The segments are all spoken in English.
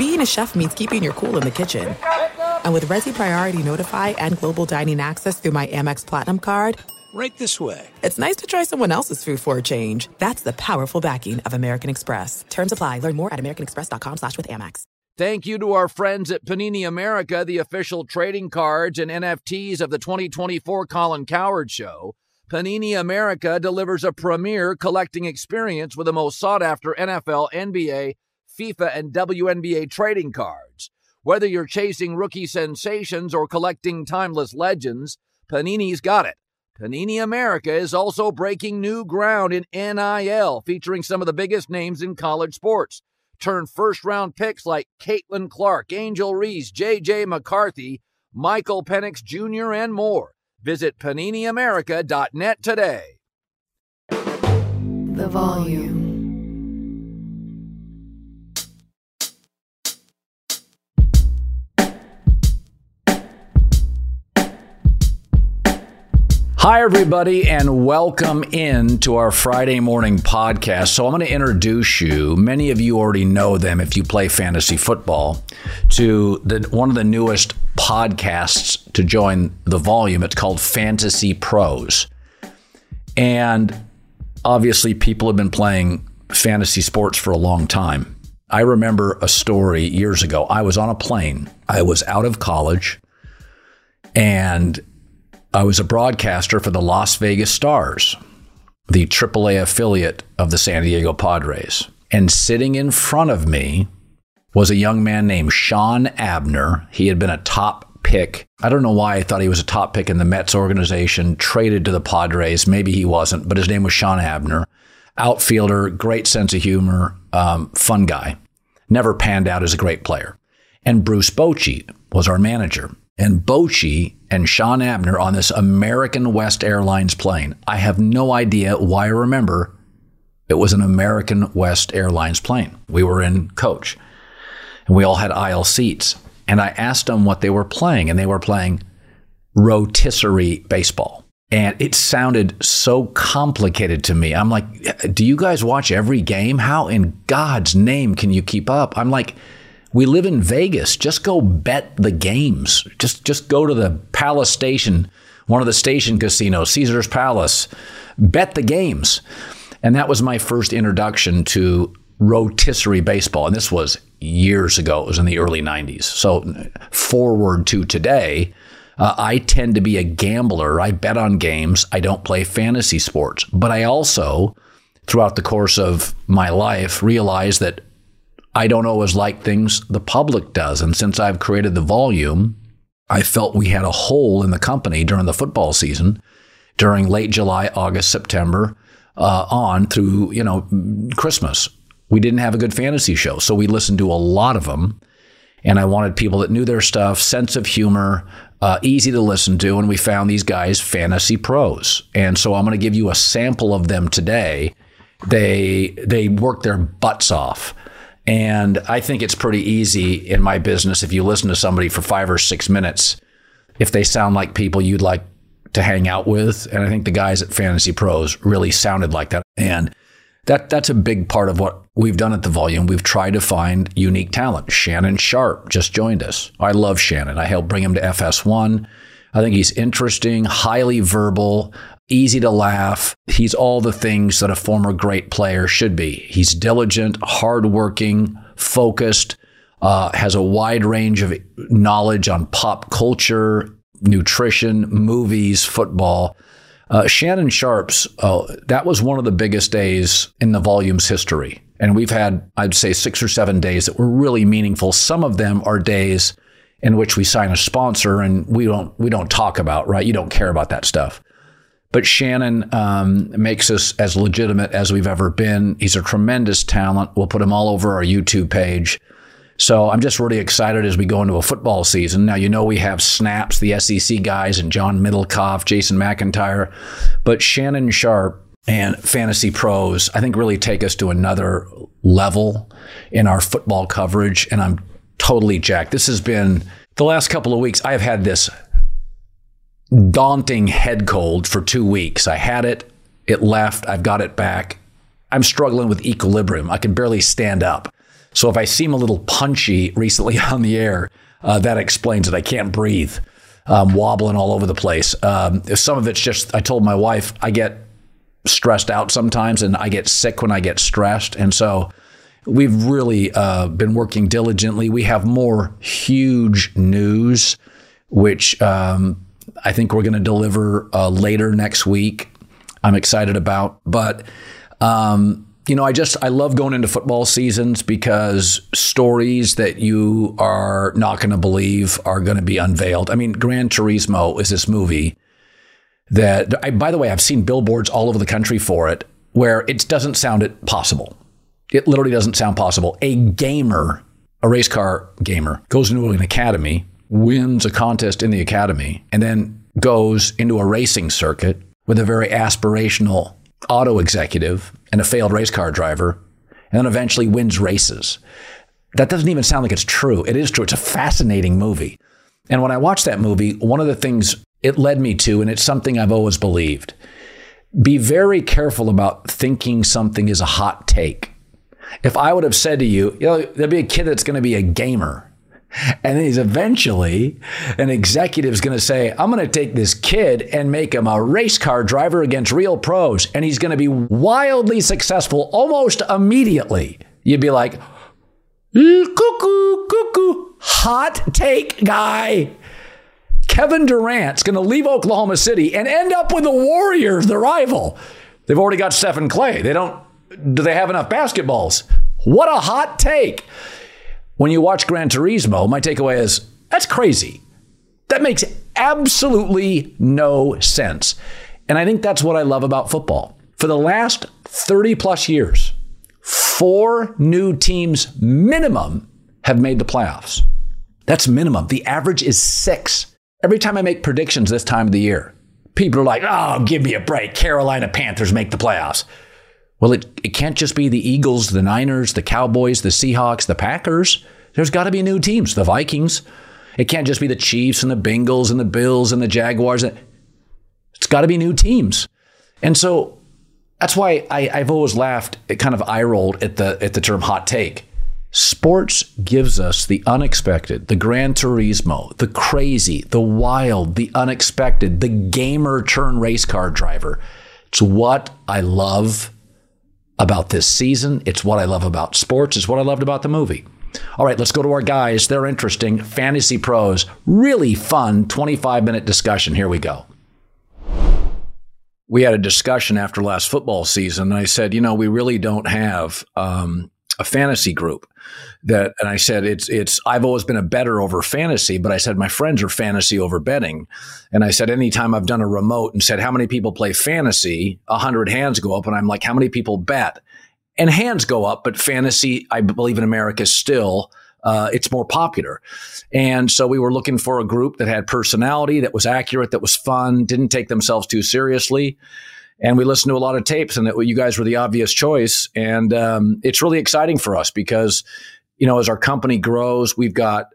being a chef means keeping your cool in the kitchen. And with Resy Priority Notify and Global Dining Access through my Amex Platinum card, right this way. It's nice to try someone else's food for a change. That's the powerful backing of American Express. Terms apply. Learn more at americanexpress.com slash with Amex. Thank you to our friends at Panini America, the official trading cards and NFTs of the 2024 Colin Cowherd Show. Panini America delivers a premier collecting experience with the most sought after NFL, NBA, FIFA, and WNBA trading cards. Whether you're chasing rookie sensations or collecting timeless legends, Panini's got it. Panini America is also breaking new ground in NIL, featuring some of the biggest names in college sports. Turn first round picks like Caitlin Clark, Angel Reese, J.J. McCarthy, Michael Penix Jr., and more. Visit PaniniAmerica.net today. The volume. Hi, everybody, and welcome in to our Friday morning podcast. So, I'm going to introduce you. Many of you already know them if you play fantasy football. To the one of the newest podcasts to join the volume. It's called Fantasy Pros, and obviously, people have been playing fantasy sports for a long time. I remember a story years ago. I was on a plane. I was out of college, and I was a broadcaster for the Las Vegas Stars, the AAA affiliate of the San Diego Padres. And sitting in front of me was a young man named Shawn Abner. He had been a top pick. I don't know why I thought he was a top pick in the Mets organization, traded to the Padres. Maybe he wasn't, but his name was Shawn Abner. Outfielder, great sense of humor, um, fun guy. Never panned out as a great player. And Bruce Bochy was our manager and Bochy and Shawn Abner on this American West Airlines plane. I have no idea why I remember it was an American West Airlines plane. We were in coach and we all had aisle seats. And I asked them what they were playing, and they were playing rotisserie baseball. And it sounded so complicated to me. I'm like, do you guys watch every game? How in God's name can you keep up? I'm like, we live in Vegas. Just go bet the games. Just just go to the Palace Station, one of the station casinos, Caesar's Palace. Bet the games. And that was my first introduction to rotisserie baseball. And this was years ago. It was in the early 90s. So forward to today, uh, I tend to be a gambler. I bet on games. I don't play fantasy sports. But I also, throughout the course of my life, realized that I don't always like things the public does. And since I've created the volume, I felt we had a hole in the company during the football season, during late July, August, September, uh, on through, you know, Christmas. We didn't have a good fantasy show. So we listened to a lot of them. And I wanted people that knew their stuff, sense of humor, uh, easy to listen to. And we found these guys fantasy pros. And so I'm going to give you a sample of them today. They they work their butts off. And I think it's pretty easy in my business if you listen to somebody for five or six minutes, if they sound like people you'd like to hang out with. And I think the guys at Fantasy Pros really sounded like that. And that that's a big part of what we've done at the volume. We've tried to find unique talent. Shannon Sharpe just joined us. I love Shannon. I helped bring him to FS1. I think he's interesting, highly verbal, easy to laugh. He's all the things that a former great player should be. He's diligent, hardworking, focused, uh, has a wide range of knowledge on pop culture, nutrition, movies, football. Uh, Shannon Sharpe's, uh, that was one of the biggest days in the volume's history. And we've had, I'd say, six or seven days that were really meaningful. Some of them are days in which we sign a sponsor and we don't we don't talk about right. You don't care about that stuff. But Shannon um, makes us as legitimate as we've ever been. He's a tremendous talent. We'll put him all over our YouTube page. So I'm just really excited as we go into a football season. Now, you know, we have snaps, the SEC guys, and John Middlekauff, Jason McIntyre. But Shannon Sharpe and Fantasy Pros, I think, really take us to another level in our football coverage. And I'm totally jacked. This has been the last couple of weeks. I have had this daunting head cold for two weeks. I had it, it left, I've got it back. I'm struggling with equilibrium. I can barely stand up. So if I seem a little punchy recently on the air, uh, that explains it. I can't breathe, I'm wobbling all over the place. Um, some of it's just, I told my wife, I get stressed out sometimes and I get sick when I get stressed. And so we've really uh, been working diligently. We have more huge news, which um, I think we're going to deliver uh, later next week. I'm excited about. But, um, you know, I just, I love going into football seasons because stories that you are not going to believe are going to be unveiled. I mean, Gran Turismo is this movie that, I, by the way, I've seen billboards all over the country for it where it doesn't sound it possible. It literally doesn't sound possible. A gamer, a race car gamer, goes into an academy, wins a contest in the academy, and then goes into a racing circuit with a very aspirational auto executive and a failed race car driver, and then eventually wins races. That doesn't even sound like it's true. It is true. It's a fascinating movie. And when I watched that movie, one of the things it led me to, and it's something I've always believed be very careful about thinking something is a hot take. If I would have said to you, you know, there'll be a kid that's going to be a gamer, and he's eventually an executive is going to say, I'm going to take this kid and make him a race car driver against real pros, and he's going to be wildly successful almost immediately. You'd be like, cuckoo, cuckoo, hot take guy. Kevin Durant's going to leave Oklahoma City and end up with the Warriors, the rival. They've already got Steph and Clay. They don't. Do they have enough basketballs? What a hot take! When you watch Gran Turismo, my takeaway is that's crazy. That makes absolutely no sense. And I think that's what I love about football. For the last 30 plus years, four new teams minimum have made the playoffs. That's minimum. The average is six. Every time I make predictions this time of the year, people are like, oh, give me a break. Carolina Panthers make the playoffs. Well, it, it can't just be the Eagles, the Niners, the Cowboys, the Seahawks, the Packers. There's got to be new teams, the Vikings. It can't just be the Chiefs and the Bengals and the Bills and the Jaguars. It's got to be new teams. And so that's why I, have always laughed, it kind of eye rolled at the at the term hot take. Sports gives us the unexpected, the Gran Turismo, the crazy, the wild, the unexpected, the gamer turn race car driver. It's what I love about this season. It's what I love about sports. It's what I loved about the movie. All right, let's go to our guys. They're interesting. Fantasy pros, really fun 25 minute discussion. Here we go. We had a discussion after last football season, and I said, you know, we really don't have um, a fantasy group that and I said it's it's I've always been a better over fantasy, but I said my friends are fantasy over betting. And I said anytime I've done a remote and said how many people play fantasy, a hundred hands go up and I'm like, how many people bet? And hands go up, but fantasy, I believe in America still uh, it's more popular. And so we were looking for a group that had personality, that was accurate, that was fun, didn't take themselves too seriously and we listened to a lot of tapes, and that you guys were the obvious choice. And um, it's really exciting for us because, you know, as our company grows, we've got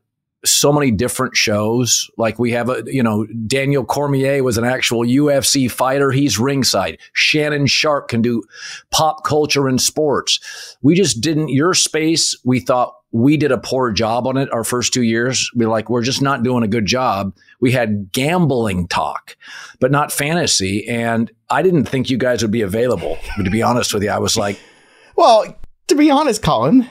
so many different shows. Like we have a, you know, Daniel Cormier was an actual UFC fighter. He's ringside. Shannon Sharpe can do pop culture and sports. We just didn't, your space, we thought we did a poor job on it our first two years. We like, we're just not doing a good job. We had gambling talk, but not fantasy. And I didn't think you guys would be available. To be honest with you, I was like, well, to be honest, Colin,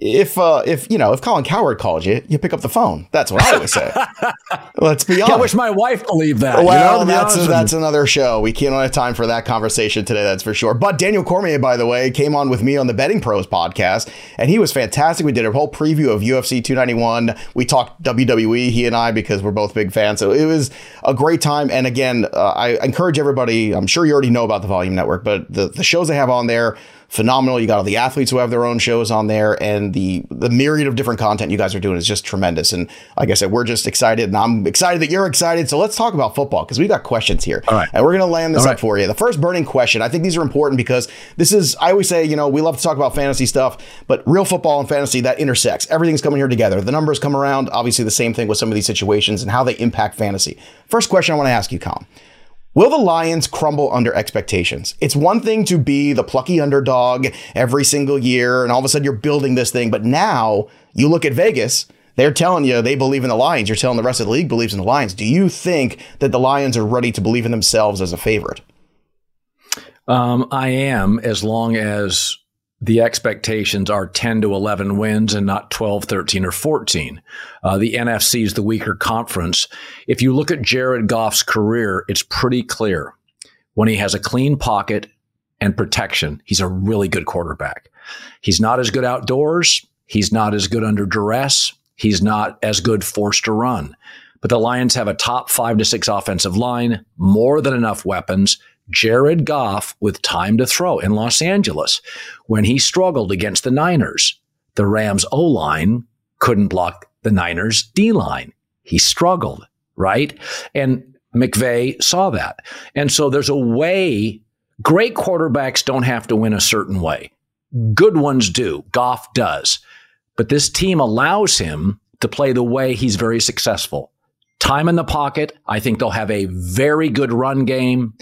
if uh, if you know if Colin Cowherd called you, you pick up the phone. That's what I always say. Let's be honest. I wish my wife believed that. Well, you know, that's that's another show. We can't have time for that conversation today. That's for sure. But Daniel Cormier, by the way, came on with me on the Betting Pros podcast, and he was fantastic. We did a whole preview of UFC 291. We talked WWE, he and I, because we're both big fans. So it was a great time. And again, uh, I encourage everybody. I'm sure you already know about the Volume Network, but the the shows they have on there phenomenal. You got all the athletes who have their own shows on there, and the the myriad of different content you guys are doing is just tremendous. And like I said, we're just excited, and I'm excited that you're excited. So let's talk about football because we got questions here, all right. and we're gonna land this all up right. for you. The first burning question, I think these are important because this is I always say, you know, we love to talk about fantasy stuff, but real football and fantasy that intersects. Everything's coming here together. The numbers come around. Obviously, the same thing with some of these situations and how they impact fantasy. First question I want to ask you, Colin Will the Lions crumble under expectations? It's one thing to be the plucky underdog every single year, and all of a sudden you're building this thing. But now you look at Vegas, they're telling you they believe in the Lions. You're telling the rest of the league believes in the Lions. Do you think that the Lions are ready to believe in themselves as a favorite? Um, I am, as long as the expectations are 10 to 11 wins and not 12, 13, or 14. Uh, the NFC is the weaker conference. If you look at Jared Goff's career, it's pretty clear. When he has a clean pocket and protection, he's a really good quarterback. He's not as good outdoors. He's not as good under duress. He's not as good forced to run. But the Lions have a top five to six offensive line, more than enough weapons, Jared Goff with time to throw in Los Angeles when he struggled against the Niners. The Rams O line couldn't block the Niners D line. He struggled, right? And McVay saw that. And so there's a way great quarterbacks don't have to win a certain way. Good ones do. Goff does. But this team allows him to play the way he's very successful. Time in the pocket. I think they'll have a very good run game.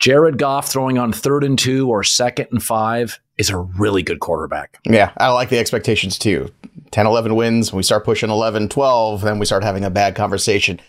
Jared Goff throwing on third and two or second and five is a really good quarterback. Yeah, I like the expectations too. 10, 11 wins. When we start pushing 11, 12, then we start having a bad conversation.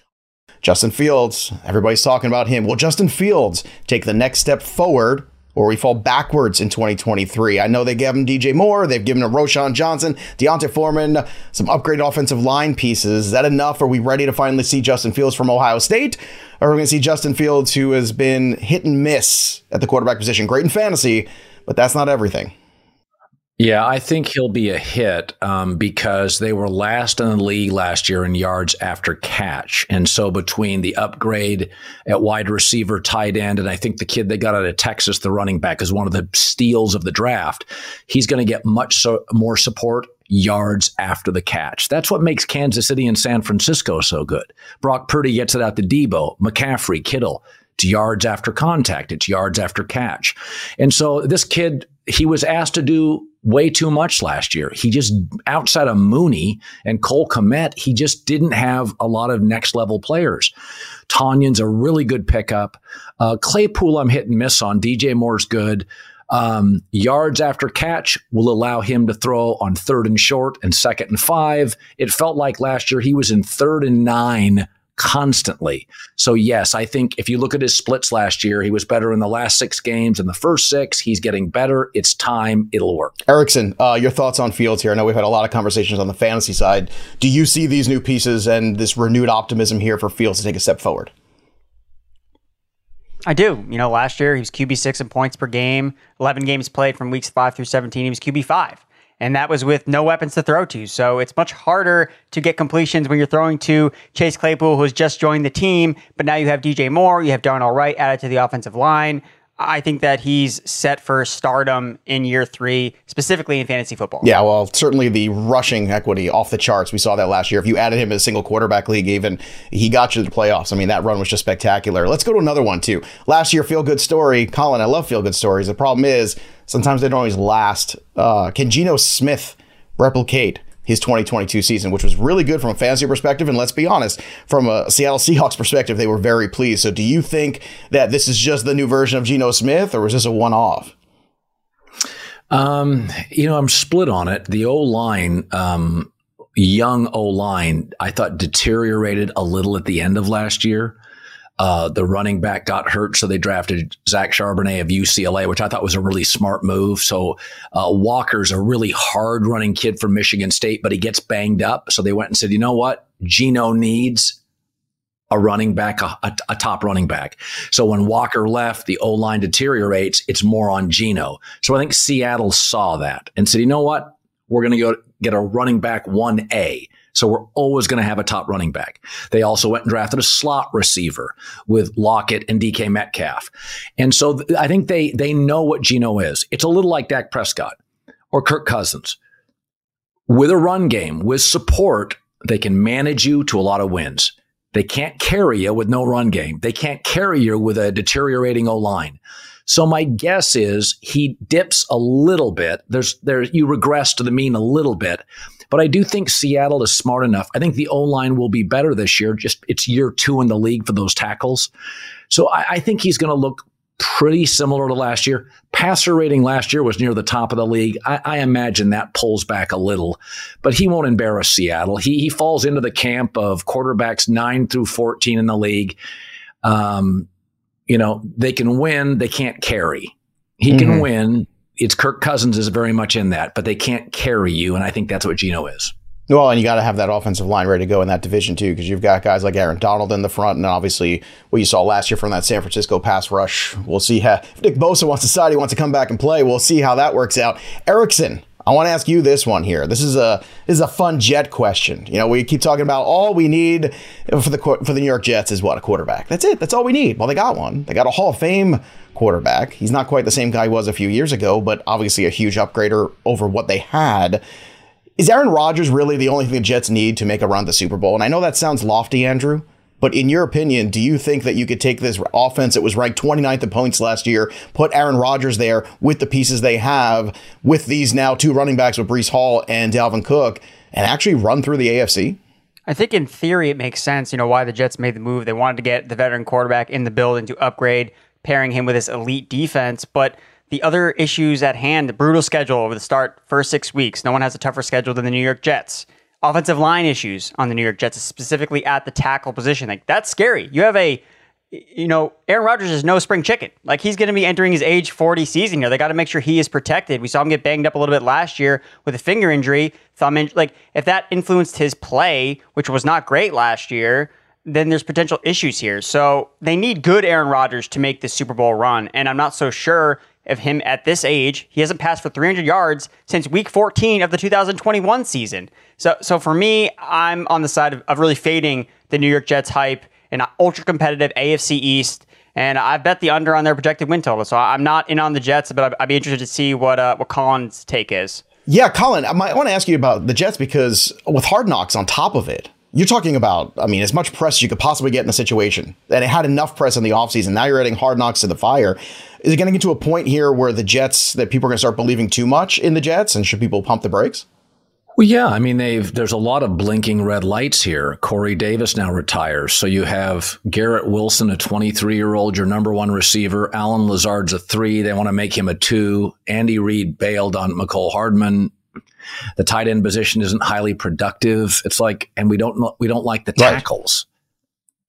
Justin Fields, everybody's talking about him. Will Justin Fields take the next step forward or we fall backwards in 2023. I know they gave him DJ Moore, they've given him Roschon Johnson, D'Onta Foreman, some upgraded offensive line pieces. Is that enough? Are we ready to finally see Justin Fields from Ohio State? Or are we going to see Justin Fields, who has been hit and miss at the quarterback position? Great in fantasy, but that's not everything. Yeah, I think he'll be a hit um, because they were last in the league last year in yards after catch. And so between the upgrade at wide receiver, tight end, and I think the kid they got out of Texas, the running back, is one of the steals of the draft, he's going to get much so, more support yards after the catch. That's what makes Kansas City and San Francisco so good. Brock Purdy gets it out to Debo, McCaffrey, Kittle. It's yards after contact. It's yards after catch. And so this kid, he was asked to do way too much last year. He just, outside of Mooney and Cole Kmet, he just didn't have a lot of next level players. Tonyan's a really good pickup. Uh, Claypool, I'm hit and miss on. DJ Moore's good. Um, yards after catch will allow him to throw on third and short and second and five. It felt like last year he was in third and nine constantly. So, yes, I think if you look at his splits last year, he was better in the last six games. In the first six, he's getting better. It's time. It'll work. Erickson, uh, your thoughts on Fields here? I know we've had a lot of conversations on the fantasy side. Do you see these new pieces and this renewed optimism here for Fields to take a step forward? I do. You know, last year he was QB six in points per game, 11 games played from weeks five through 17. He was QB five and that was with no weapons to throw to. So it's much harder to get completions when you're throwing to Chase Claypool, who's just joined the team, but now you have DJ Moore, you have Darnell Wright added to the offensive line. I think that he's set for stardom in year three, specifically in fantasy football. Yeah, well, certainly the rushing equity off the charts. We saw that last year. If you added him in a single quarterback league, even he got you to the playoffs. I mean, that run was just spectacular. Let's go to another one too. Last year, feel good story. Colin, I love feel good stories. The problem is sometimes they don't always last. Uh, can Geno Smith replicate his 2022 season, which was really good from a fantasy perspective. And let's be honest, from a Seattle Seahawks perspective, they were very pleased. So do you think that this is just the new version of Geno Smith or was this a one off? Um, you know, I'm split on it. The O line, um, young O line, I thought deteriorated a little at the end of last year. Uh, the running back got hurt, so they drafted Zach Charbonnet of UCLA, which I thought was a really smart move. So uh, Walker's a really hard running kid from Michigan State, but he gets banged up. So they went and said, you know what? Geno needs a running back, a, a, a, top running back. So when Walker left, the O line deteriorates. It's more on Geno. So I think Seattle saw that and said, you know what? We're going to go get a running back 1A. So we're always going to have a top running back. They also went and drafted a slot receiver with Lockett and DK Metcalf. And so th- I think they, they know what Geno is. It's a little like Dak Prescott or Kirk Cousins. With a run game, with support, they can manage you to a lot of wins. They can't carry you with no run game. They can't carry you with a deteriorating O line. So my guess is he dips a little bit. There's there you regress to the mean a little bit, But I do think Seattle is smart enough. I think the O line will be better this year. Just it's year two in the league for those tackles. So I, I think he's going to look pretty similar to last year. Passer rating last year was near the top of the league. I, I, imagine that pulls back a little, but he won't embarrass Seattle. He he falls into the camp of quarterbacks nine through fourteen in the league. Um, you know, they can win, they can't carry. He mm-hmm. can win. It's Kirk Cousins is very much in that, but they can't carry you, and I think that's what Geno is. Well, and you got to have that offensive line ready to go in that division too, because you've got guys like Aaron Donald in the front, and obviously what you saw last year from that San Francisco pass rush. We'll see how if Nick Bosa wants to decide he wants to come back and play. We'll see how that works out. Erickson, I want to ask you this one here. This is a this is a fun Jet question. You know, we keep talking about all we need for the for the New York Jets is what a quarterback. That's it. That's all we need. Well, they got one. They got a Hall of Fame quarterback. He's not quite the same guy he was a few years ago, but obviously a huge upgrader over what they had. Is Aaron Rodgers really the only thing the Jets need to make a run to the Super Bowl? And I know that sounds lofty, Andrew, but in your opinion, do you think that you could take this offense that was ranked 29th in points last year, put Aaron Rodgers there with the pieces they have, with these now two running backs with Breece Hall and Dalvin Cook, and actually run through the AFC? I think in theory it makes sense, you know, why the Jets made the move. They wanted to get the veteran quarterback in the building to upgrade, pairing him with this elite defense. But the other issues at hand, the brutal schedule over the start first six weeks. No one has a tougher schedule than the New York Jets offensive line issues on the New York Jets, specifically at the tackle position. Like that's scary. You have a you know, Aaron Rodgers is no spring chicken. Like he's going to be entering his age 40 season here. They got to make sure he is protected. We saw him get banged up a little bit last year with a finger injury, thumb injury. Like if that influenced his play, which was not great last year, then there's potential issues here. So they need good Aaron Rodgers to make the Super Bowl run. And I'm not so sure of him at this age. He hasn't passed for 300 yards since week 14 of the 2021 season. So, so for me, I'm on the side of, of really fading the New York Jets hype in an ultra competitive AFC East. And I bet the under on their projected win total. So I'm not in on the Jets, but I'd, I'd be interested to see what uh, what Colin's take is. Yeah, Colin, I, want to ask you about the Jets because with Hard Knocks on top of it, you're talking about, I mean, as much press as you could possibly get in a situation. And it had enough press in the offseason. Now you're adding hard knocks to the fire. Is it going to get to a point here where the Jets, that people are going to start believing too much in the Jets? And should people pump the brakes? Well, yeah. I mean, they've there's a lot of blinking red lights here. Corey Davis now retires, so you have Garrett Wilson, a 23 year old, your number one receiver. Allen Lazard's a three. They want to make him a two. Andy Reid bailed on Mecole Hardman. The tight end position isn't highly productive. It's like, and we don't we don't like the tackles. Right.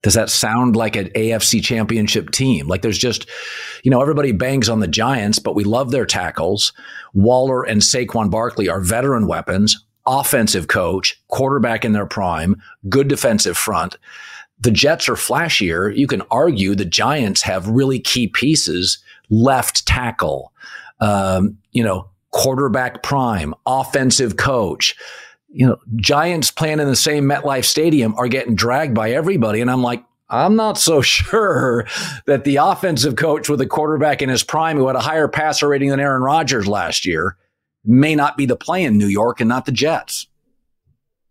Does that sound like an AFC championship team? Like there's just, you know, everybody bangs on the Giants, but we love their tackles. Waller and Saquon Barkley are veteran weapons, offensive coach, quarterback in their prime, good defensive front. The Jets are flashier. You can argue the Giants have really key pieces, left tackle, um, you know, quarterback prime, offensive coach you know, Giants playing in the same MetLife Stadium are getting dragged by everybody. And I'm like, I'm not so sure that the offensive coach with a quarterback in his prime who had a higher passer rating than Aaron Rodgers last year may not be the play in New York and not the Jets.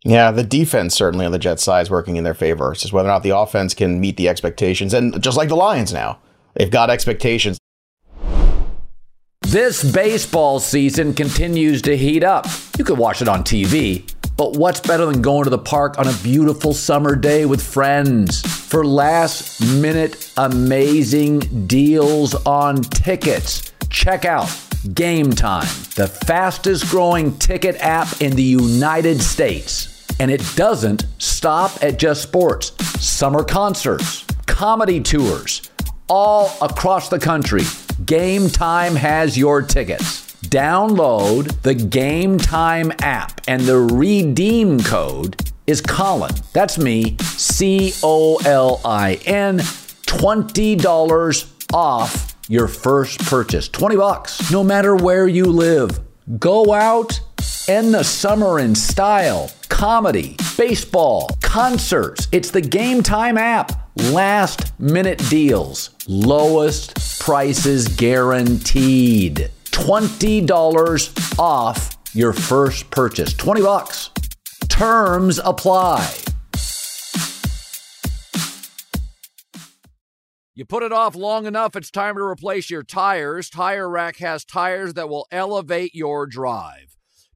Yeah, the defense certainly on the Jets side is working in their favor. It's just whether or not the offense can meet the expectations. And just like the Lions now, they've got expectations. This baseball season continues to heat up. You could watch it on TV, but what's better than going to the park on a beautiful summer day with friends? For last minute amazing deals on tickets, check out Game Time, the fastest growing ticket app in the United States. And it doesn't stop at just sports, summer concerts, comedy tours, all across the country Game Time has your tickets. Download the Game Time app, and the redeem code is Colin. That's me, C O L I N. $20 off your first purchase. 20 bucks, no matter where you live. Go out, end the summer in style. Comedy, baseball, concerts. It's the Game Time app. Last minute deals, lowest prices guaranteed. $20 off your first purchase. 20 bucks. Terms apply. You put it off long enough, it's time to replace your tires. Tire Rack has tires that will elevate your drive.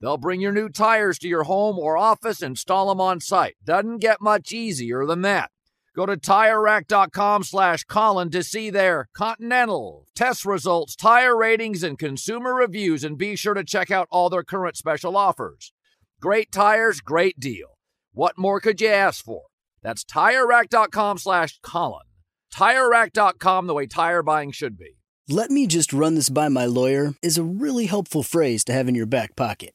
They'll bring your new tires to your home or office, install them on site. Doesn't get much easier than that. Go to TireRack.com slash Colin to see their Continental, test results, tire ratings, and consumer reviews, and be sure to check out all their current special offers. Great tires, great deal. What more could you ask for? That's TireRack.com slash Colin. TireRack.com, the way tire buying should be. Let me just run this by my lawyer is a really helpful phrase to have in your back pocket.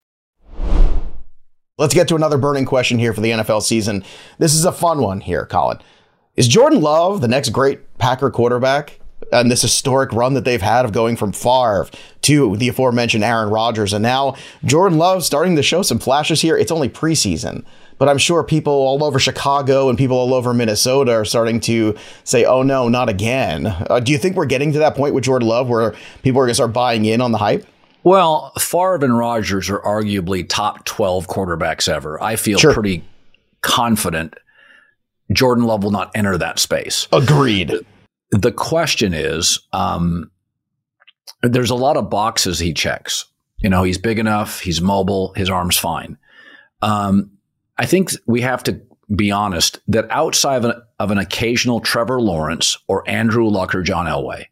Let's get to another burning question here for the NFL season. This is a fun one here, Colin. Is Jordan Love the next great Packer quarterback? And this historic run that they've had of going from Favre to the aforementioned Aaron Rodgers. And now Jordan Love starting to show some flashes here. It's only preseason, but I'm sure people all over Chicago and people all over Minnesota are starting to say, oh no, not again. Uh, do you think we're getting to that point with Jordan Love where people are going to start buying in on the hype? Well, Favre and Rodgers are arguably top 12 quarterbacks ever. I feel sure. pretty confident Jordan Love will not enter that space. Agreed. The question is um, there's a lot of boxes he checks. You know, he's big enough, he's mobile, his arm's fine. Um, I think we have to be honest that outside of an, of an occasional Trevor Lawrence or Andrew Luck or John Elway,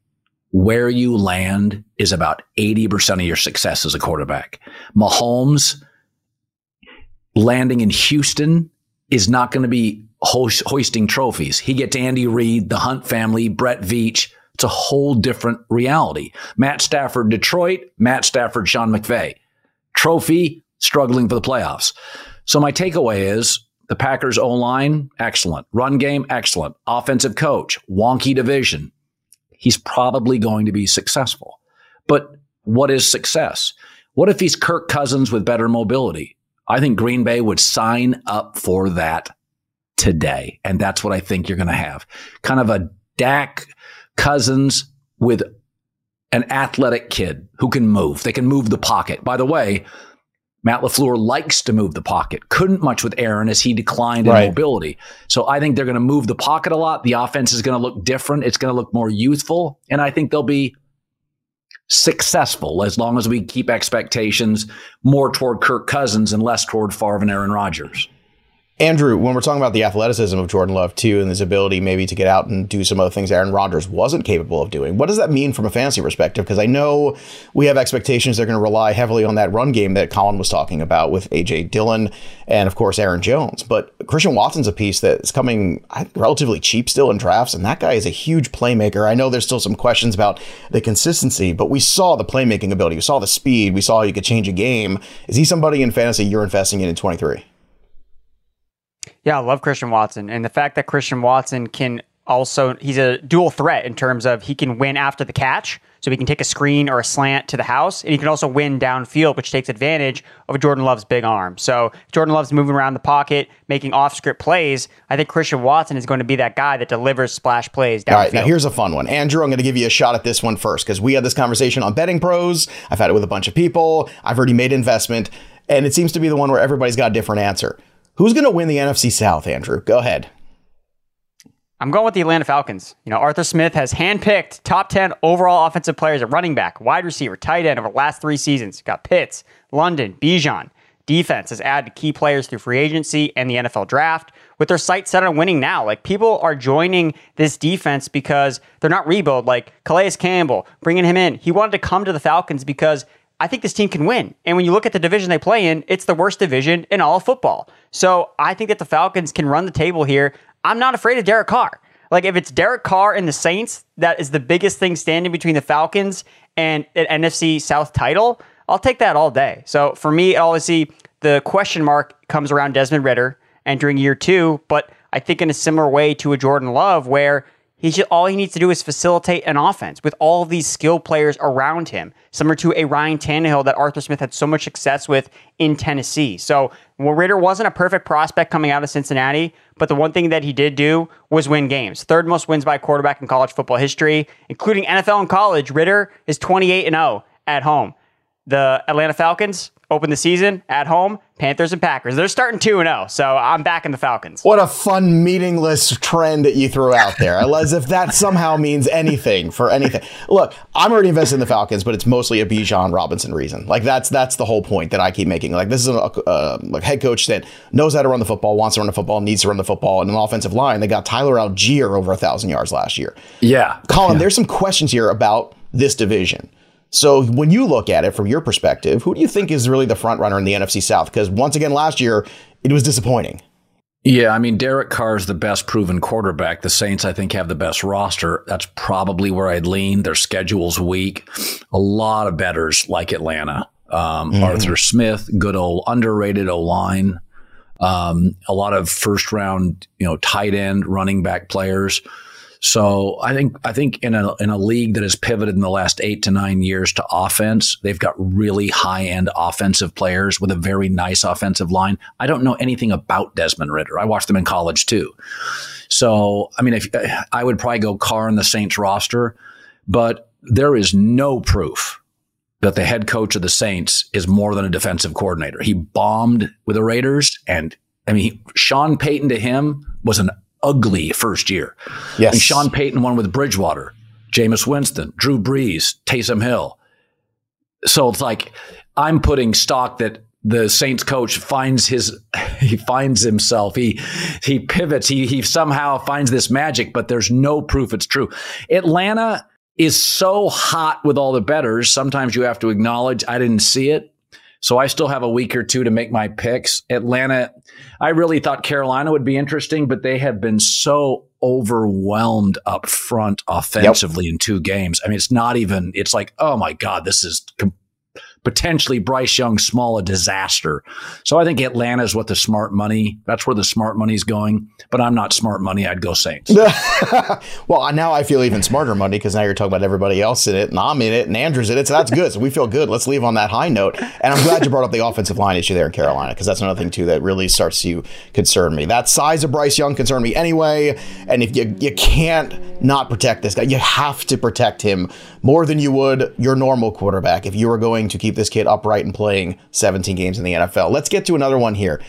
where you land is about 80% of your success as a quarterback. Mahomes landing in Houston is not going to be hoisting trophies. He gets Andy Reid, the Hunt family, Brett Veach. It's a whole different reality. Matt Stafford, Detroit, Matt Stafford, Sean McVay. Trophy, struggling for the playoffs. So my takeaway is the Packers O line, excellent. Run game, excellent. Offensive coach, wonky division. He's probably going to be successful. But what is success? What if he's Kirk Cousins with better mobility? I think Green Bay would sign up for that today. And that's what I think you're going to have. Kind of a Dak Cousins with an athletic kid who can move. They can move the pocket. By the way, Matt LaFleur likes to move the pocket. Couldn't much with Aaron as he declined in right. mobility. So I think they're going to move the pocket a lot. The offense is going to look different. It's going to look more youthful. And I think they'll be successful as long as we keep expectations more toward Kirk Cousins and less toward Favre and Aaron Rodgers. Andrew, when we're talking about the athleticism of Jordan Love too, and his ability maybe to get out and do some other things Aaron Rodgers wasn't capable of doing, what does that mean from a fantasy perspective? Because I know we have expectations they're going to rely heavily on that run game that Colin was talking about with AJ Dillon and of course Aaron Jones. But Christian Watson's a piece that's coming relatively cheap still in drafts, and that guy is a huge playmaker. I know there's still some questions about the consistency, but we saw the playmaking ability, we saw the speed, we saw he could change a game. Is he somebody in fantasy you're investing in in 23? Yeah, I love Christian Watson. And the fact that Christian Watson can also, he's a dual threat in terms of he can win after the catch. So he can take a screen or a slant to the house, and he can also win downfield, which takes advantage of Jordan Love's big arm. So Jordan Love's moving around the pocket, making off script plays. I think Christian Watson is going to be that guy that delivers splash plays downfield. All right, now here's a fun one. Andrew, I'm going to give you a shot at this one first because we had this conversation on Betting Pros. I've had it with a bunch of people. I've already made investment, and it seems to be the one where everybody's got a different answer. Who's going to win the NFC South, Andrew? Go ahead. I'm going with the Atlanta Falcons. You know, Arthur Smith has handpicked top 10 overall offensive players at running back, wide receiver, tight end over the last three seasons. Got Pitts, London, Bijan. Defense has added key players through free agency and the NFL draft with their sights set on winning now. Like people are joining this defense because they're not rebuild. Like Calais Campbell, bringing him in. He wanted to come to the Falcons because I think this team can win. And when you look at the division they play in, it's the worst division in all of football. So I think that the Falcons can run the table here. I'm not afraid of Derek Carr. Like if it's Derek Carr and the Saints, that is the biggest thing standing between the Falcons and an NFC South title. I'll take that all day. So for me, obviously, the question mark comes around Desmond Ridder entering year two, but I think in a similar way to a Jordan Love, where he should, all he needs to do is facilitate an offense with all of these skill players around him, similar to a Ryan Tannehill that Arthur Smith had so much success with in Tennessee. So, well, Ridder wasn't a perfect prospect coming out of Cincinnati, but the one thing that he did do was win games. Third most wins by quarterback in college football history, including NFL and college. Ridder is 28 and 0 at home. The Atlanta Falcons open the season at home, Panthers and Packers. They're starting 2 0, so I'm back in the Falcons. What a fun, meaningless trend that you threw out there, as if that somehow means anything for anything. Look, I'm already invested in the Falcons, but it's mostly a Bijan Robinson reason. Like, that's that's the whole point that I keep making. Like, this is a, a head coach that knows how to run the football, wants to run the football, needs to run the football, and an offensive line. They got Tyler Allgeier over a 1,000 yards last year. Yeah. Colin, yeah. there's some questions here about this division. So when you look at it from your perspective, who do you think is really the front runner in the NFC South? Because once again, last year it was disappointing. Yeah, I mean Derek Carr is the best proven quarterback. The Saints, I think, have the best roster. That's probably where I'd lean. Their schedule's weak. A lot of betters like Atlanta. Um, mm-hmm. Arthur Smith, good old underrated O line. Um, a lot of first round, you know, tight end, running back players. So I think I think in a in a league that has pivoted in the last eight to nine years to offense, they've got really high end offensive players with a very nice offensive line. I don't know anything about Desmond Ridder. I watched them in college too. So I mean, if I would probably go Carr in the Saints roster, but there is no proof that the head coach of the Saints is more than a defensive coordinator. He bombed with the Raiders, and I mean, he, Sean Payton to him was an ugly first year. Yes. And Sean Payton won with Bridgewater, Jameis Winston, Drew Brees, Taysom Hill. So it's like I'm putting stock that the Saints coach finds his he finds himself he he pivots he he somehow finds this magic but there's no proof it's true. Atlanta is so hot with all the betters sometimes you have to acknowledge I didn't see it so I still have a week or two to make my picks. Atlanta, I really thought Carolina would be interesting, but they have been so overwhelmed up front offensively yep. in two games. I mean, it's not even, it's like, oh my God, this is com- potentially Bryce Young small a disaster. So I think Atlanta is what the smart money, that's where the smart money is going. But I'm not smart money. I'd go Saints. well, now I feel even smarter money because now you're talking about everybody else in it and I'm in it and Andrew's in it. So that's good. So we feel good. Let's leave on that high note. And I'm glad you brought up the offensive line issue there in Carolina because that's another thing too that really starts to concern me. That size of Bryce Young concerned me anyway. And if you, you can't not protect this guy, you have to protect him more than you would your normal quarterback if you were going to keep keep this kid upright and playing 17 games in the NFL. Let's get to another one here.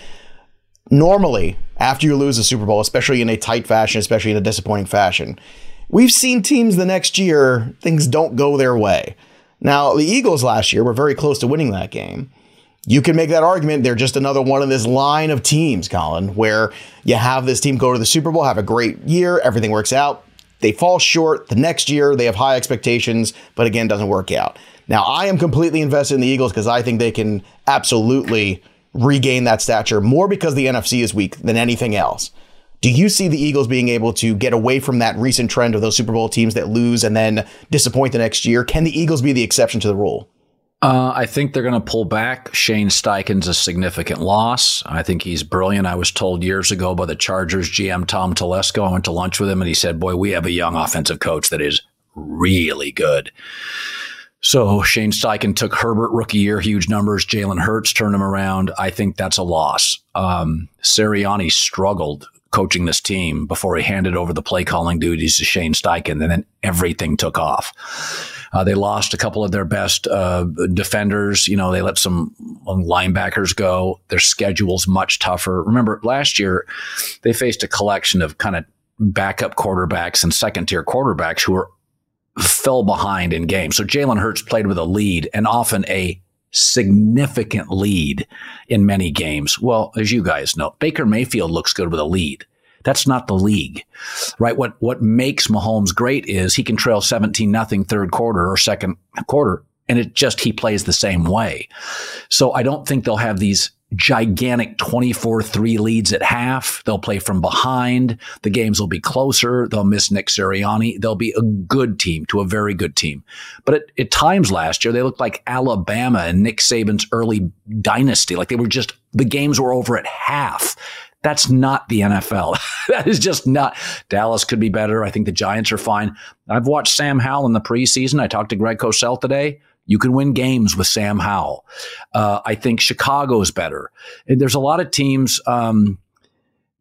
Normally, after you lose a Super Bowl, especially in a tight fashion, especially in a disappointing fashion, we've seen teams the next year, things don't go their way. Now, the Eagles last year were very close to winning that game. You can make that argument. They're just another one of this line of teams, Colin, where you have this team go to the Super Bowl, have a great year, everything works out. They fall short the next year. They have high expectations, but again, doesn't work out. Now, I am completely invested in the Eagles because I think they can absolutely regain that stature more because the NFC is weak than anything else. Do you see the Eagles being able to get away from that recent trend of those Super Bowl teams that lose and then disappoint the next year? Can the Eagles be the exception to the rule? Uh, I think they're going to pull back. Shane Steichen's a significant loss. I think he's brilliant. I was told years ago by the Chargers GM Tom Telesco. I went to lunch with him and he said, Boy, we have a young offensive coach that is really good. So Shane Steichen took Herbert rookie year, huge numbers. Jalen Hurts turned him around. I think that's a loss. Um, Sirianni struggled coaching this team before he handed over the play calling duties to Shane Steichen, and then everything took off. Uh, they lost a couple of their best uh, defenders. You know, they let some linebackers go. Their schedule's much tougher. Remember, last year they faced a collection of kind of backup quarterbacks and second tier quarterbacks who were fell behind in games. So Jalen Hurts played with a lead and often a significant lead in many games. Well, as you guys know, Baker Mayfield looks good with a lead. That's not the league, right? What what makes Mahomes great is he can trail 17 nothing third quarter or second quarter And it just, he plays the same way. So I don't think they'll have these gigantic 24 3 leads at half. They'll play from behind. The games will be closer. They'll miss Nick Sirianni. They'll be a good team to a very good team. But at, at, times last year, they looked like Alabama and Nick Saban's early dynasty. Like they were just, the games were over at half. That's not the NFL. that is just not. Dallas could be better. I think the Giants are fine. I've watched Sam Howell in the preseason. I talked to Greg Cosell today. You can win games with Sam Howell. Uh, I think Chicago's better. And there's a lot of teams. Um,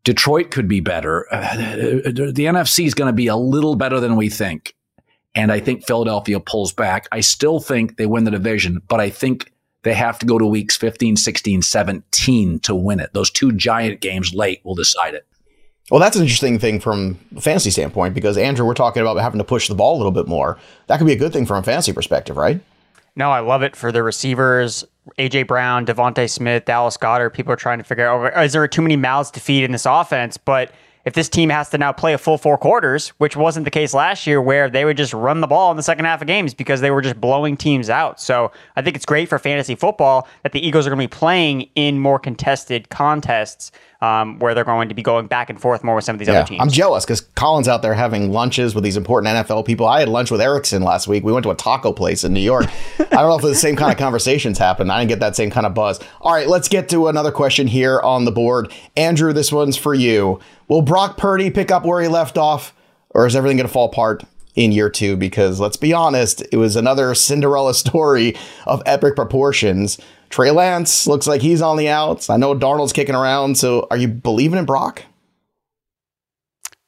Detroit could be better. Uh, the NFC is going to be a little better than we think. And I think Philadelphia pulls back. I still think they win the division, but I think they have to go to weeks 15, 16, 17 to win it. Those two giant games late will decide it. Well, that's an interesting thing from a fantasy standpoint because Andrew, we're talking about having to push the ball a little bit more. That could be a good thing from a fantasy perspective, right? No, I love it for the receivers. AJ Brown, DeVonta Smith, Dallas Goedert. People are trying to figure out oh, is there too many mouths to feed in this offense? But if this team has to now play a full four quarters, which wasn't the case last year, where they would just run the ball in the second half of games because they were just blowing teams out. So I think it's great for fantasy football that the Eagles are going to be playing in more contested contests um, where they're going to be going back and forth more with some of these yeah, other teams. I'm jealous because Colin's out there having lunches with these important NFL people. I had lunch with Erickson last week. We went to a taco place in New York. I don't know if the same kind of conversations happened. I didn't get that same kind of buzz. All right, let's get to another question here on the board. Andrew, this one's for you. Will Brock Purdy pick up where he left off, or is everything going to fall apart in year two? Because let's be honest, it was another Cinderella story of epic proportions. Trey Lance looks like he's on the outs. I know Darnold's kicking around. So are you believing in Brock?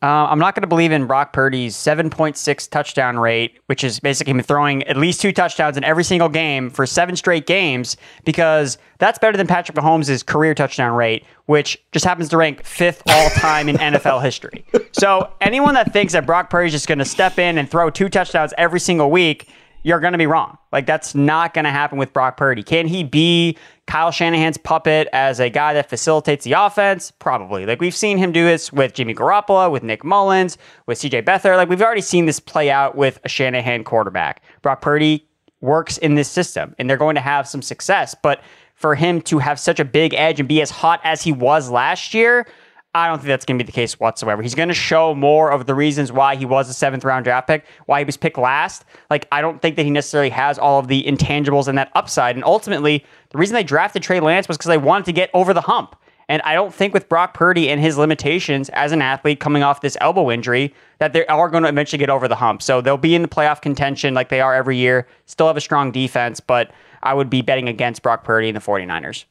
Uh, I'm not going to believe in Brock Purdy's 7.6 touchdown rate, which is basically him throwing at least two touchdowns in every single game for seven straight games, because that's better than Patrick Mahomes' career touchdown rate, which just happens to rank fifth all time in NFL history. So anyone that thinks that Brock Purdy is just going to step in and throw two touchdowns every single week you're going to be wrong. Like that's not going to happen with Brock Purdy. Can he be Kyle Shanahan's puppet as a guy that facilitates the offense? Probably. Like we've seen him do this with Jimmy Garoppolo, with Nick Mullens, with CJ Beathard. Like we've already seen this play out with a Shanahan quarterback. Brock Purdy works in this system and they're going to have some success, but for him to have such a big edge and be as hot as he was last year, I don't think that's going to be the case whatsoever. He's going to show more of the reasons why he was a seventh round draft pick, why he was picked last. Like, I don't think that he necessarily has all of the intangibles and that upside. And ultimately, the reason they drafted Trey Lance was because they wanted to get over the hump. And I don't think with Brock Purdy and his limitations as an athlete coming off this elbow injury that they are going to eventually get over the hump. So they'll be in the playoff contention like they are every year, still have a strong defense, but I would be betting against Brock Purdy and the 49ers.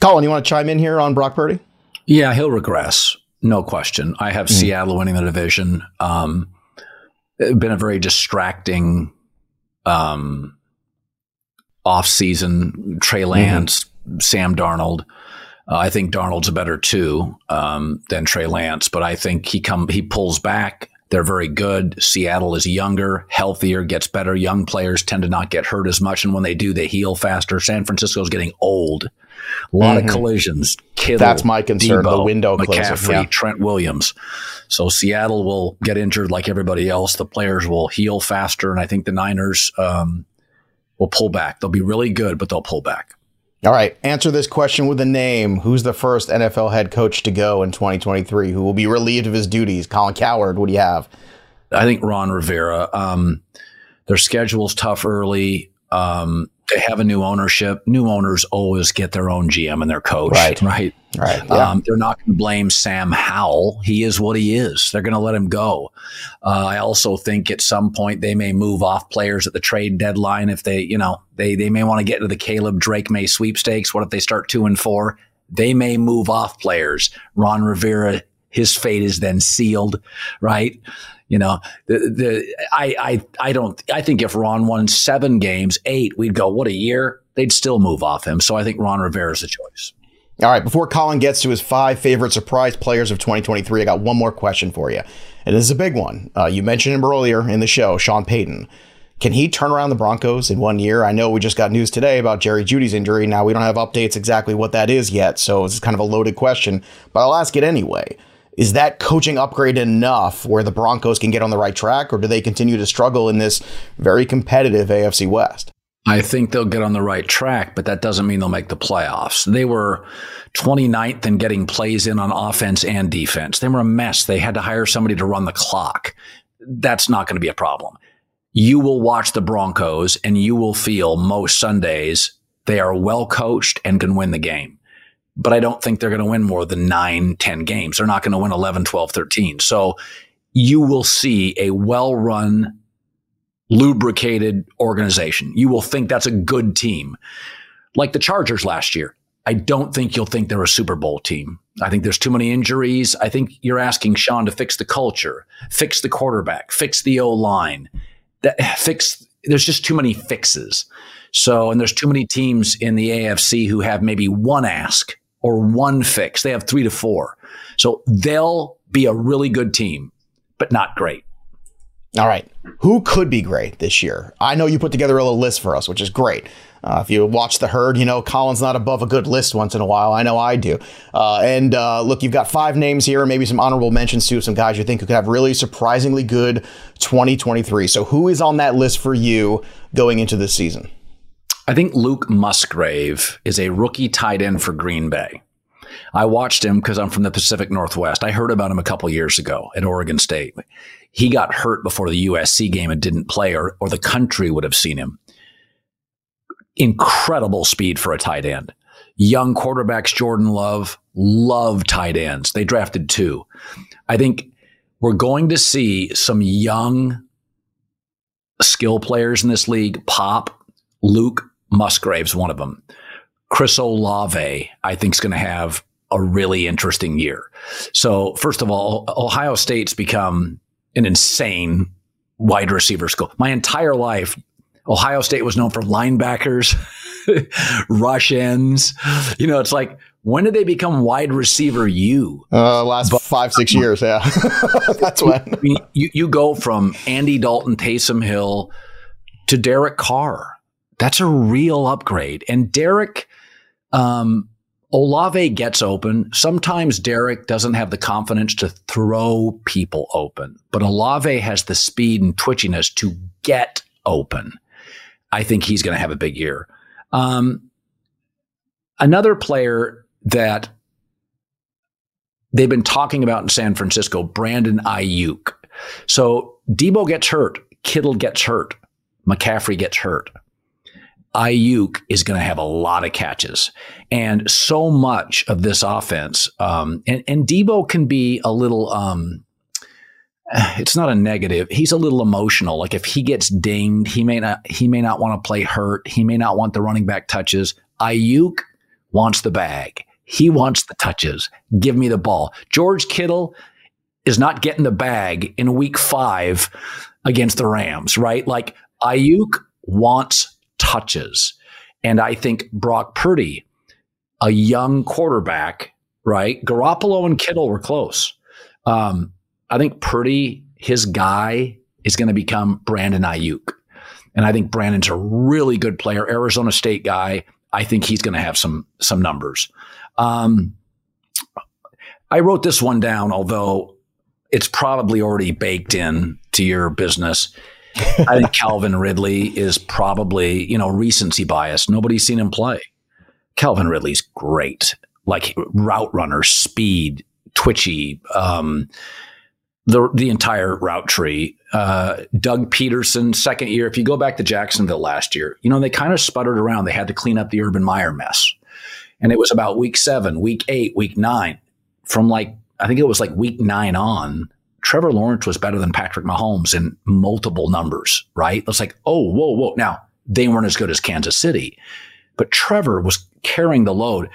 Colin, you want to chime in here on Brock Purdy? Yeah, he'll regress. No question. I have mm. Seattle winning the division. Um, it's been a very distracting um, off season. Trey mm-hmm. Lance, mm-hmm. Sam Darnold. Uh, I think Darnold's a better two um, than Trey Lance, but I think he come he pulls back. They're very good. Seattle is younger, healthier, gets better. Young players tend to not get hurt as much, and when they do, they heal faster. San Francisco is getting old. A lot mm-hmm. of collisions. Kittle, That's my concern. Deebo, the window McCaffrey, yeah. Trent Williams. So Seattle will get injured like everybody else. The players will heal faster, and I think the Niners um, will pull back. They'll be really good, but they'll pull back. All right, answer this question with a name. Who's the first NFL head coach to go in 2023 who will be relieved of his duties? Colin Cowherd, what do you have? I think Ron Rivera. Um, their schedule's tough early. Um, they have a new ownership. New owners always get their own GM and their coach, right? Right. Right. Yeah. Um, they're not going to blame Sam Howell. He is what he is. They're going to let him go. Uh, I also think at some point they may move off players at the trade deadline if they, you know, they they may want to get into the Caleb Drake Maye sweepstakes. What if they start two and four? They may move off players. Ron Rivera, his fate is then sealed, right? You know, the, the I, I I don't I think if Ron won seven games, eight, we'd go, what a year. They'd still move off him. So I think Ron Rivera is a choice. All right, before Colin gets to his five favorite surprise players of 2023, I got one more question for you. And this is a big one. Uh, you mentioned him earlier in the show, Sean Payton. Can he turn around the Broncos in one year? I know we just got news today about Jerry Jeudy's injury. Now we don't have updates exactly what that is yet, so it's kind of a loaded question, but I'll ask it anyway. Is that coaching upgrade enough where the Broncos can get on the right track, or do they continue to struggle in this very competitive AFC West? I think they'll get on the right track, but that doesn't mean they'll make the playoffs. They were 29th in getting plays in on offense and defense. They were a mess. They had to hire somebody to run the clock. That's not going to be a problem. You will watch the Broncos and you will feel most Sundays they are well coached and can win the game. But I don't think they're going to win more than nine, 10 games. They're not going to win 11, 12, 13. So you will see a well run lubricated organization. You will think that's a good team. Like the Chargers last year. I don't think you'll think they're a Super Bowl team. I think there's too many injuries. I think you're asking Sean to fix the culture, fix the quarterback, fix the O line. That fix there's just too many fixes. So, and there's too many teams in the AFC who have maybe one ask or one fix. They have 3 to 4. So, they'll be a really good team, but not great. All right. Who could be great this year? I know you put together a little list for us, which is great. Uh, if you watch the herd, you know Colin's not above a good list once in a while. I know I do. Uh, and uh, look, you've got five names here, and maybe some honorable mentions too, some guys you think who could have really surprisingly good 2023. So who is on that list for you going into this season? I think Luke Musgrave is a rookie tight end for Green Bay. I watched him because I'm from the Pacific Northwest. I heard about him a couple years ago at Oregon State he got hurt before the USC game and didn't play, or, or the country would have seen him. Incredible speed for a tight end. Young quarterbacks, Jordan Love, love tight ends. They drafted two. I think we're going to see some young skill players in this league pop. Luke Musgrave's one of them. Chris Olave, I think, is going to have a really interesting year. So, first of all, Ohio State's become an insane wide receiver school. My entire life, Ohio State was known for linebackers, rush ends. You know, it's like, when did they become wide receiver you? Uh, last but, five, six years. Yeah. That's when. You, you go from Andy Dalton, Taysom Hill to Derek Carr. That's a real upgrade. And Derek, um, Olave gets open. Sometimes Derek doesn't have the confidence to throw people open, but Olave has the speed and twitchiness to get open. I think he's going to have a big year. Um, another player that they've been talking about in San Francisco, Brandon Aiyuk. So Deebo gets hurt, Kittle gets hurt, McCaffrey gets hurt. Aiyuk is going to have a lot of catches. And so much of this offense, um, and, and Deebo can be a little, um, it's not a negative. He's a little emotional. Like if he gets dinged, he may not, he may not want to play hurt. He may not want the running back touches. Aiyuk wants the bag. He wants the touches. Give me the ball. George Kittle is not getting the bag in week five against the Rams, right? Like Aiyuk wants touches. And I think Brock Purdy, a young quarterback, right? Garoppolo and Kittle were close. Um, I think Purdy, his guy, is going to become Brandon Aiyuk. And I think Brandon's a really good player, Arizona State guy. I think he's going to have some some numbers. Um, I wrote this one down, although it's probably already baked in to your business. I think Calvin Ridley is probably, you know, recency bias. Nobody's seen him play. Calvin Ridley's great. Like route runner, speed, twitchy, um, the the entire route tree. Uh, Doug Pederson, second year. If you go back to Jacksonville last year, you know they kind of sputtered around. They had to clean up the Urban Meyer mess, and it was about week seven, week eight, week nine. From like I think it was like week nine on, Trevor Lawrence was better than Patrick Mahomes in multiple numbers, right? It's like, oh, whoa, whoa. Now, they weren't as good as Kansas City, but Trevor was carrying the load.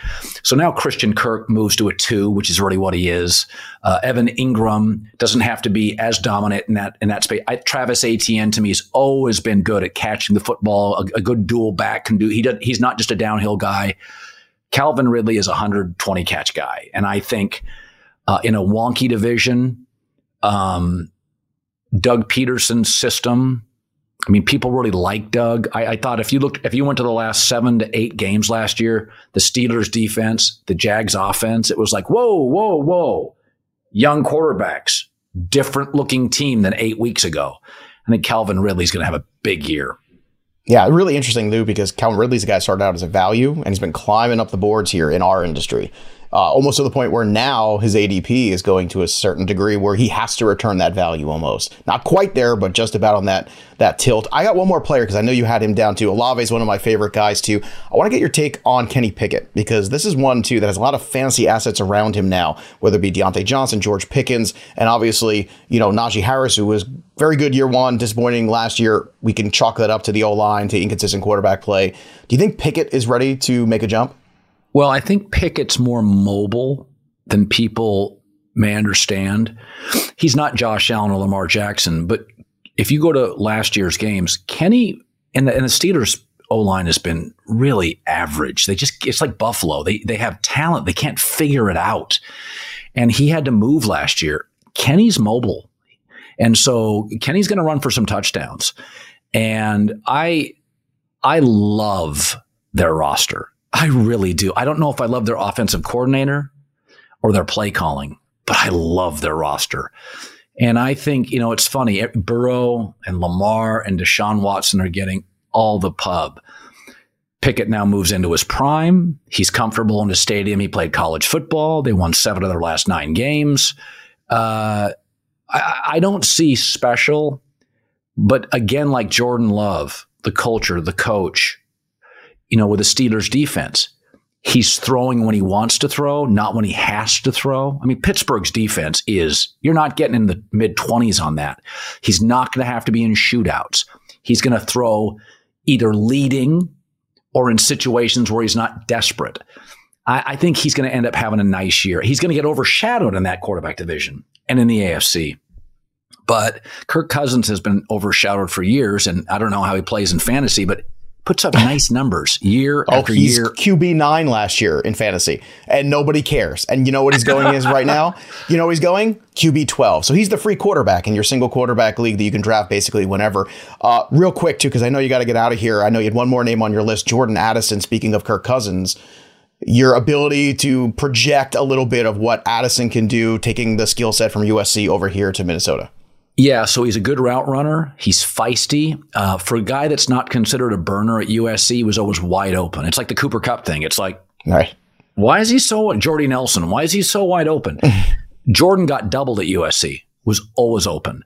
So now Christian Kirk moves to a two, which is really what he is. Uh, Evan Engram doesn't have to be as dominant in that in that space. I, Travis Etienne to me has always been good at catching the football. A, a good dual back can do. He does, he's not just a downhill guy. Calvin Ridley is a 120 catch guy, and I think uh, in a wonky division um, Doug Pederson's system. I mean, people really like Doug. I, I, thought if you looked, if you went to the last seven to eight games last year, the Steelers defense, the Jags offense, it was like, whoa, whoa, whoa, young quarterbacks, different looking team than eight weeks ago. I think Calvin Ridley's going to have a big year. Yeah, really interesting, Lou, because Calvin Ridley's a guy started out as a value and he's been climbing up the boards here in our industry uh, almost to the point where now his ADP is going to a certain degree where he has to return that value almost. Not quite there, but just about on that that tilt. I got one more player because I know you had him down too. Olave is one of my favorite guys too. I want to get your take on Kenny Pickett because this is one too that has a lot of fantasy assets around him now, whether it be Diontae Johnson, George Pickens, and obviously you know Najee Harris, who was very good year one, disappointing last year. We can chalk that up to the O line, to inconsistent quarterback play. Do you think Pickett is ready to make a jump? Well, I think Pickett's more mobile than people may understand. He's not Josh Allen or Lamar Jackson, but if you go to last year's games, Kenny and the, and the Steelers O line has been really average. They just it's like Buffalo. They they have talent. They can't figure it out. And he had to move last year. Kenny's mobile. And so Kenny's going to run for some touchdowns. And I I love their roster. I really do. I don't know if I love their offensive coordinator or their play calling, but I love their roster. And I think, you know, it's funny. Burrow and Lamar and Deshaun Watson are getting all the pub. Pickett now moves into his prime. He's comfortable in the stadium. He played college football. They won seven of their last nine games. Uh, I, I don't see special, but again, like Jordan Love, the culture, the coach, you know, with the Steelers defense. He's throwing when he wants to throw, not when he has to throw. I mean, Pittsburgh's defense is, you're not getting in the mid 20s on that. He's not going to have to be in shootouts. He's going to throw either leading or in situations where he's not desperate. I, I think he's going to end up having a nice year. He's going to get overshadowed in that quarterback division and in the AFC. But Kirk Cousins has been overshadowed for years, and I don't know how he plays in fantasy, but puts up nice numbers year oh, after he's year. QB nine last year in fantasy, and nobody cares. And you know what he's going is right now. You know he's going QB twelve. So he's the free quarterback in your single quarterback league that you can draft basically whenever. Uh, real quick too, because I know you got to get out of here. I know you had one more name on your list, Jordan Addison. Speaking of Kirk Cousins. Your ability to project a little bit of what Addison can do, taking the skill set from USC over here to Minnesota. Yeah, so he's a good route runner. He's feisty. Uh, for a guy that's not considered a burner at USC, he was always wide open. It's like the Cooper Kupp thing. It's like, right. why is he so Jordy Nelson? Why is he so wide open? Jordan got doubled at USC. Was always open.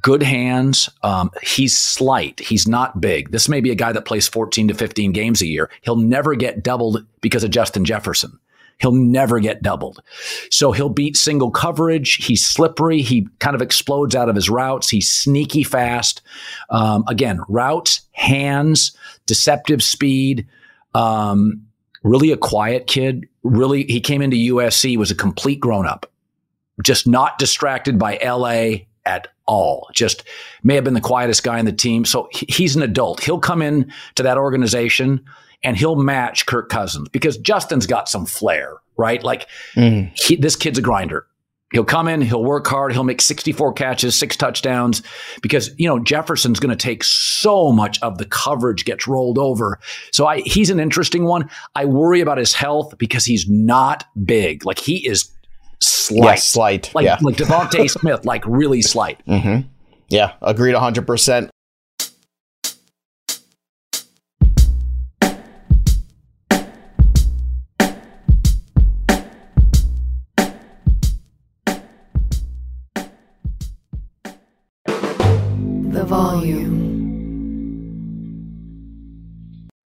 Good hands. Um, he's slight. He's not big. This may be a guy that plays 14 to 15 games a year. He'll never get doubled because of Justin Jefferson. He'll never get doubled. So he'll beat single coverage. He's slippery. He kind of explodes out of his routes. He's sneaky fast. Um, again, routes, hands, deceptive speed. Um, really a quiet kid. Really, he came into USC, was a complete grown up, just not distracted by LA at all. Just may have been the quietest guy in the team. So he's an adult. He'll come in to that organization and he'll match Kirk Cousins because Justin's got some flair, right? Like mm. he, this kid's a grinder. He'll come in, he'll work hard, he'll make 64 catches, six touchdowns because, you know, Jefferson's going to take so much of the coverage gets rolled over. So I, he's an interesting one. I worry about his health because he's not big. Like he is slight. Yeah, slight. Like, yeah. like DeVonta Smith, like really slight. Mm-hmm. Yeah, agreed 100%.